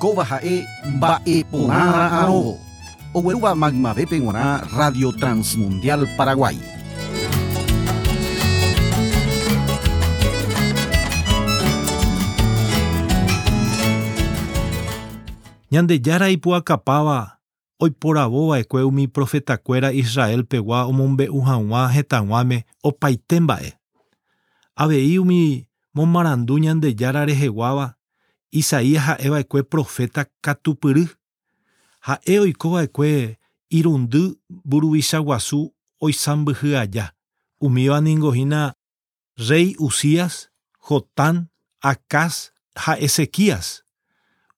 oikóva ha'e mba'eporãra'ãrõvo oguerúva maymavépe g̃uarã Radio Transmundial Paraguay Ñandejára ipu'akapáva oiporavova'ekue umi profetakuéra Israel pegua omombe'u hag̃ua hetãguáme opaite mba'e. Avei umi momarandu Ñandejára reheguáva Isaías ha'eva'ekue profeta katupyry. Ha'e oikova'ekue irundy mburuvicha guasu oisãmbyhy aja umíva ningohína Rey Usías, Jotán, Acaz ha Ezequías.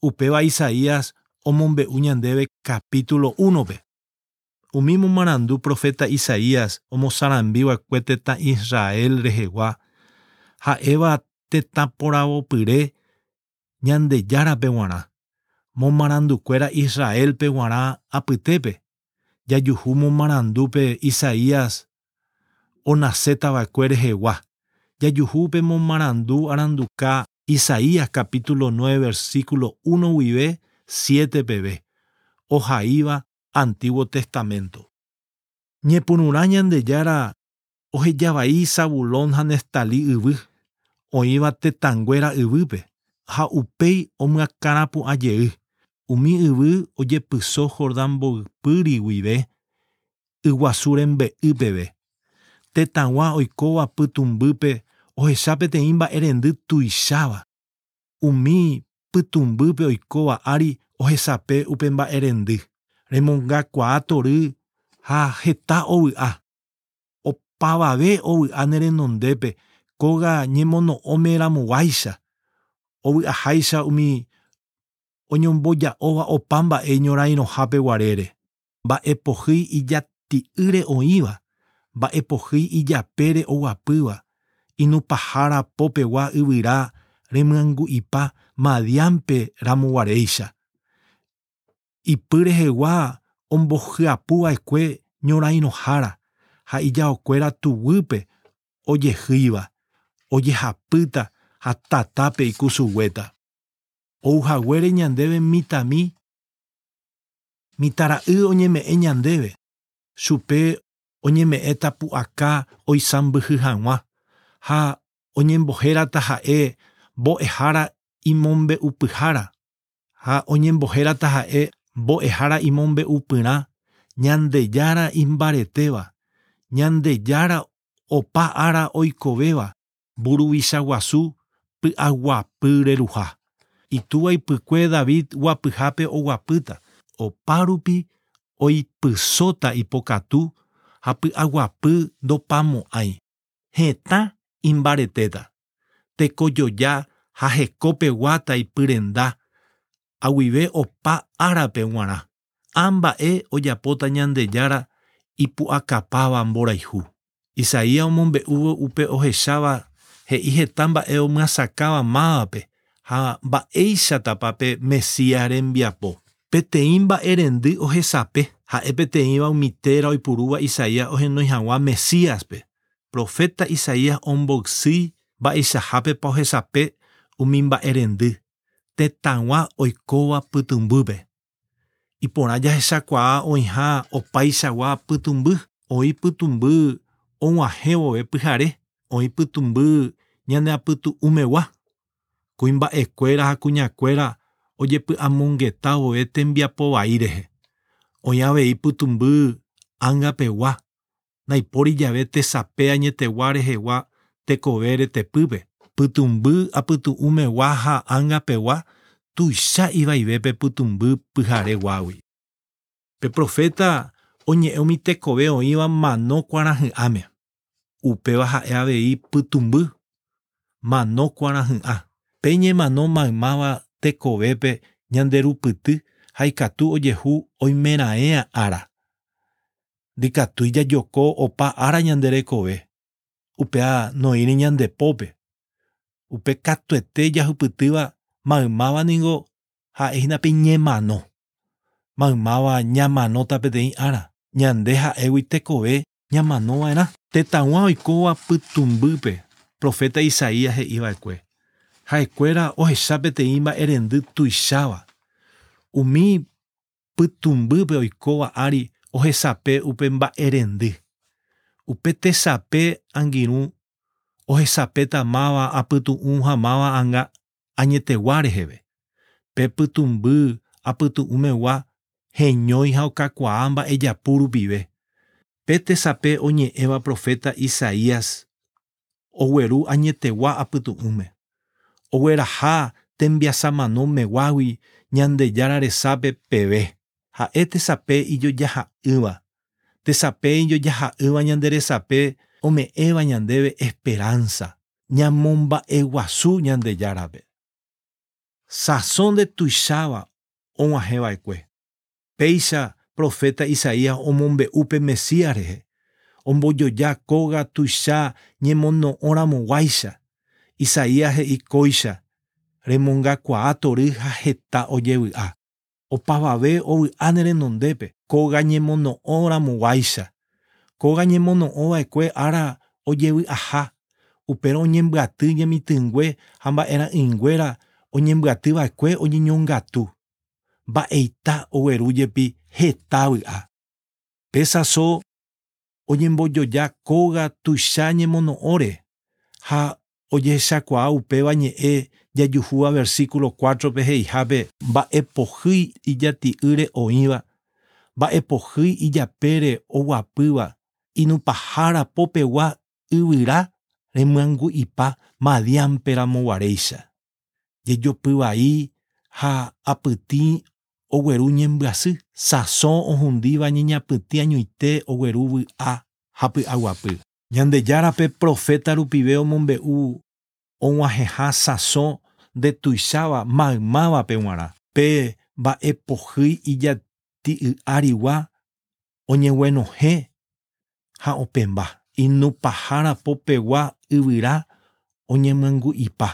Upéva Isaías omombe'u ñandéve capítulo 1pe. Umi momarandu profeta Isaías omosarambiva'ekue tetã Israel rehegua ha'éva tetã poravopyre Ñandejárape g̃uarã momarandukuéra Israelpe g̃uarã apytépe. Jajuhu momarandúpe Isaías onasétava'ekue rehegua. Jajuhúpe momarandu aranduka Isaías capítulo 9 versículo 1 guive 7 peve. Ohaíva Antiguo Testamento. Ñepyrũrã Ñandejára ohejavai Zabulón ha Neftalí yvy oĩva tetãnguéra yvýpe ha upéi omyakãrapu'ãjey umi yvy ojepyso Jordán mboypy guive yguasu rembe'y peve. Tetãgua oikóva pytumbýpe ohecha peteĩ mba'erendy tuicháva. Umi pytumbýpe oikóva ári ohesape upe mba'erendy. Remongakuaa tory ha heta ovy'a. Opavave ovy'a ne renondépe kóga ñemono'õmeramoguáicha ovy'aháicha umi oñomboja'óva opa mba'e ñorãirohápe guarére mba'epohýi ijati'ýre oĩva, mba'epohýi ijapére oguapýva, inupahára popegua yvyra remyangu'ipa madiampe ramoguaréicha. Ipy rehegua ombohyapuva'ekue ñorãirohára ha ijaokuéra tuguýpe ojehýiva, ojehapýta ha hatatápe ikusuguéta. Ouhaguére ñandéve mitãmi mitãra'y oñeme'ẽ ñandéve chupe oñeme'ẽta pu'aka oisambyhy hag̃ua ha oñembohérata ha'e mbo'ehára imombe'upyhára ha oñembohérata ha'e mbo'ehára imombe'upyrã ñandejára imbaretéva ñandejára opa ára oikovéva mburuvicha guasu py'aguapyreruha ah, itúvaipykue David guapyhápe oguapýta opárupi oipysóta ipokatu ha py'aguapy ah, ndopamo'ãi heta imbaretéta tekojoja ha hekopegua taipyrenda aguive opa árape g̃uarã amba'e ojapóta ñandejára ipu'akapáva mborayhu. Isaías omombe'úvo upe ohecháva he iheta mba'e mávape ha mba'eichatapape Mesia rembiapo. Peteĩ mba'erendy ohesape ha'e peteĩva umítéra oipurúva Isaías ohenói hag̃ua Mesíaspe. Profeta Isaías omboksy mba'eichahápepa ohesape umi mba'erendy tetãgua oikóva pytymbýpe. Iporã jahechakuaa oĩha opaichagua pytumby, oĩ pytumby og̃uahẽ vove pyhare, oĩ pytumby ñandeapytu'ũmegua kuimba'ekuéra ha kuñakuéra ojepy'amongeta vove tembiapo vai rehe. Oĩ avei pytumby ángapegua ndaipóri jave tesape añetegua rehegua tekove tepýpe. pytumby apytu'ũmegua ha ángapegua tuicha ivaivépe pytumby pyhareguágui. Peprofeta oñe'ẽ umi tekove oĩva mano kuarahy'ãme. Upéva ha'e avei pytumby manokuarahy'ã ah, peñe mano maymáva tekovépe ñanderupyty ha ikatu ojehu oimeraẽva ára. Ndikatúi jajoko opa ára ñande rekove, upéva noíri ñandepópe. Upe katuete jahypytýva maymáva niko ha'e hína pe ñemano. Maymáva ñamanóta peteĩ ára, ñande ha'égui tekove ñamanova'erã. Tetãgua oikóva pytumbýpe profeta Isaías he'iva'ekue. Ha'ekuéra ohecha peteĩ mba'erendy tuicháva. Umi pytumbýpe oikóva ári ohesape upe mba'erendy. Upe tesape angirũ ohesapetamáva apytu'ũ hamáva anga añetegua reheve. Pe pytumby apytu'ũmegua heñói ha okakuaa mba'ejapu rupive. Pe tesape oñe'ẽva profeta Isaías ogueru añetegua apytu'ũme. Ogueraha tembiasamanómeguágui Ñandejára Resápe peve. Ha'e tesape ijojaha'ỹva. Tesape ijojaha'ỹva ñande resape ome'ẽva ñandéve esperanza ñamomba'eguasu Ñandejárape. Sazón de tuicháva og̃uahẽva'ekue. Péicha profeta Isaías omombe'úpe Mesías rehe. ombojoja kóga tuicha ñemono'õramo guáicha. Isaías he'ikóicha remongakuaa tory ha heta ojevy'a. Opavave ovy'a nerendondépe kóga ñemono'õramo guáicha. Kóga ñemono'õva'ekue ára ojevy'aha upérõ oñembyaty ñemitỹngue ha mba'erã'ỹinguéra oñembyatyva'ekue oñeñongatu. Mba'eita oguerujepi heta vy'a. Pésaso oñembojoja kóga tuicha ñemono'õre ha ojehechakuaa upéva ñe'ẽ jajuhúva versículo 4-pe heihápe mba'epohýi ijati'ýre oĩva mba'epohýi ijapére oguapýva inupahára popegua yvyra remyangu'ipa madiamperamo jejopy vai ha apytĩ ogueru ñembyasy. Sazón ohundíva ñeñapytĩ añoite ogueru vy'a ha py'aguapy. Ñandejárape profeta rupive omombe'u og̃uahẽha sazón de tuicháva maymávape g̃uarã. Pe mba'epohýi ijati'y'árigua oñeguenohẽ ha opemba. Inupahára popegua yvyra oñemyangu'ipa.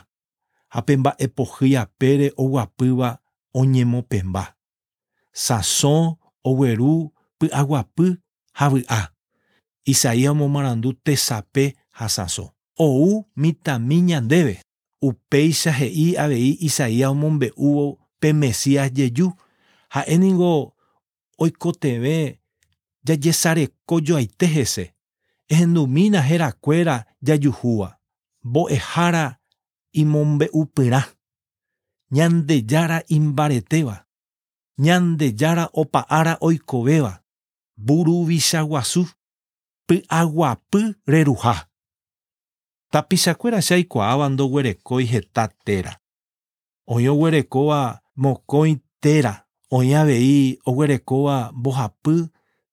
Ha pe mba'epohýi apére oguapýva oñemopemba. Sasón, Owerú, Aguapú, Javiá. Isaías Momarandú, Tesapé, Hasasó. Ou, Mitamiña, Debe. Upeisa, Gei, Abei, Isaías Mombe, Uo, Pemesías, Yeyú. Jaéningo, Oicotebe, Yayesare, Coyo, Aitejese. Ejenumina, Jeracuera, Yayujúa. Boejara, y Mombe, Uperá. Ñandeyara, Imbareteba. ñandejara opa'ára oikovéva, buruvichaguasu, py'aguapy reruha. Tapichakuéra chaikuaáva ndoguerekói heta téra. Oñoguerekóva mokõi téra, oĩ avei oguerekóva mbohapy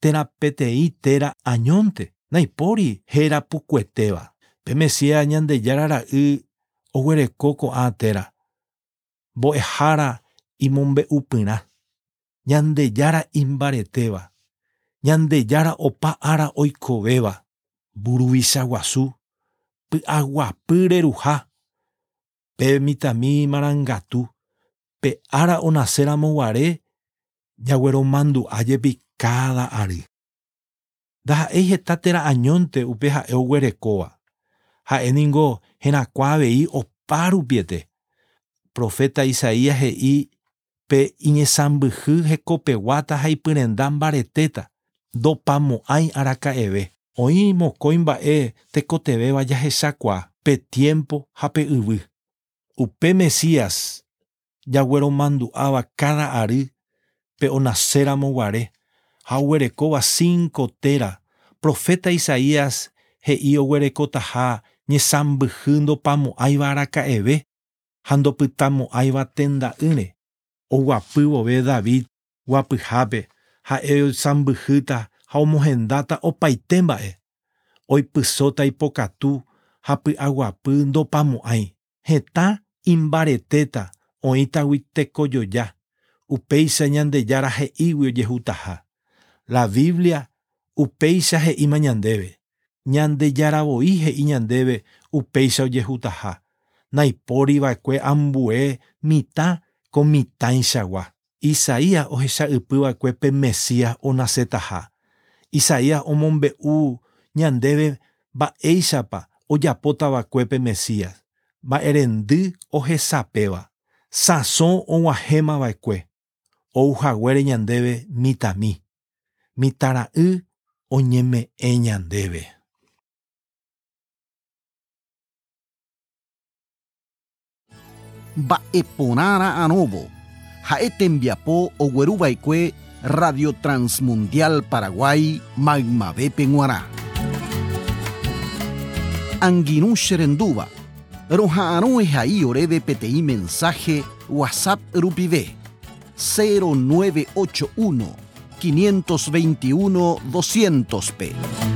térã peteĩ téra añónte, naipóri héra pukuetéva. Pe Mesia ñandejarara'y oguereko ko'ã téra. Mbo'ehára imombe'upyrã. ñande yara imbareteba, ñande yara opa ara oikobeba, buruvichaguasu, py'aguapy reruha, pe mitãmi marangatu, pe ára onaséramo guare ñagueromandu'áje pikáda ary ndaha'éi heta tera'añónte upe ha'e oguerekóva ha'éningo herakuã avei opa rupiete profeta Isaías he'i pe iñesãmbyhy hekopegua haipyrenda mbaretéta dopamo'ãi araka'eve. Oĩ mokõi mba'e tekotevéva jahechakua pe tiempo ha pe yvy. Upe Mesías jagueromandu'áva cada ary pe onaséramo guare ha oguerekóva cinco tera profeta Isaías he'i oguerekotaha ñesãmbyhy ndopamo'ãiva araka'eve ha ndopytamo'ãiva tenda'ýre oguapy vove David guapyhápe ha'e oisãmbyhýta ha omohendáta opaite mba'e. Oipysóta ipokatu ha py'aguapy ndopamo'ãi. Heta imbaretéta oĩtagui tekojoja. Upéicha ñandejára he'ígui ojehutaha. La Biblia upéicha he'íma ñandéve. Ñandejaravoi he'i ñandéve upéicha ojehutaha. Naipóriva'ekue ambue mitã komitãichagua Isaías ohecha'ypyva'ekue pe Mesías onasetaha. Isaías omombe'u ñandéve mba'éichapa ojapotava'ekue pe Mesías, mba'erendy ohesapéva, sasõ og̃uahẽmava'ekue, ouhaguére ñandéve mitãmi, mitãra'y oñeme'ẽ ñandéve. Baeponara Anobo, Jaetembiapó, Oguerubaicue, Radio Transmundial Paraguay, Magmabe Penguará. Anguinú Sherenduba, Rojano Ejaí Orebe PTI Mensaje, WhatsApp Rupive, 0981 521 200 P.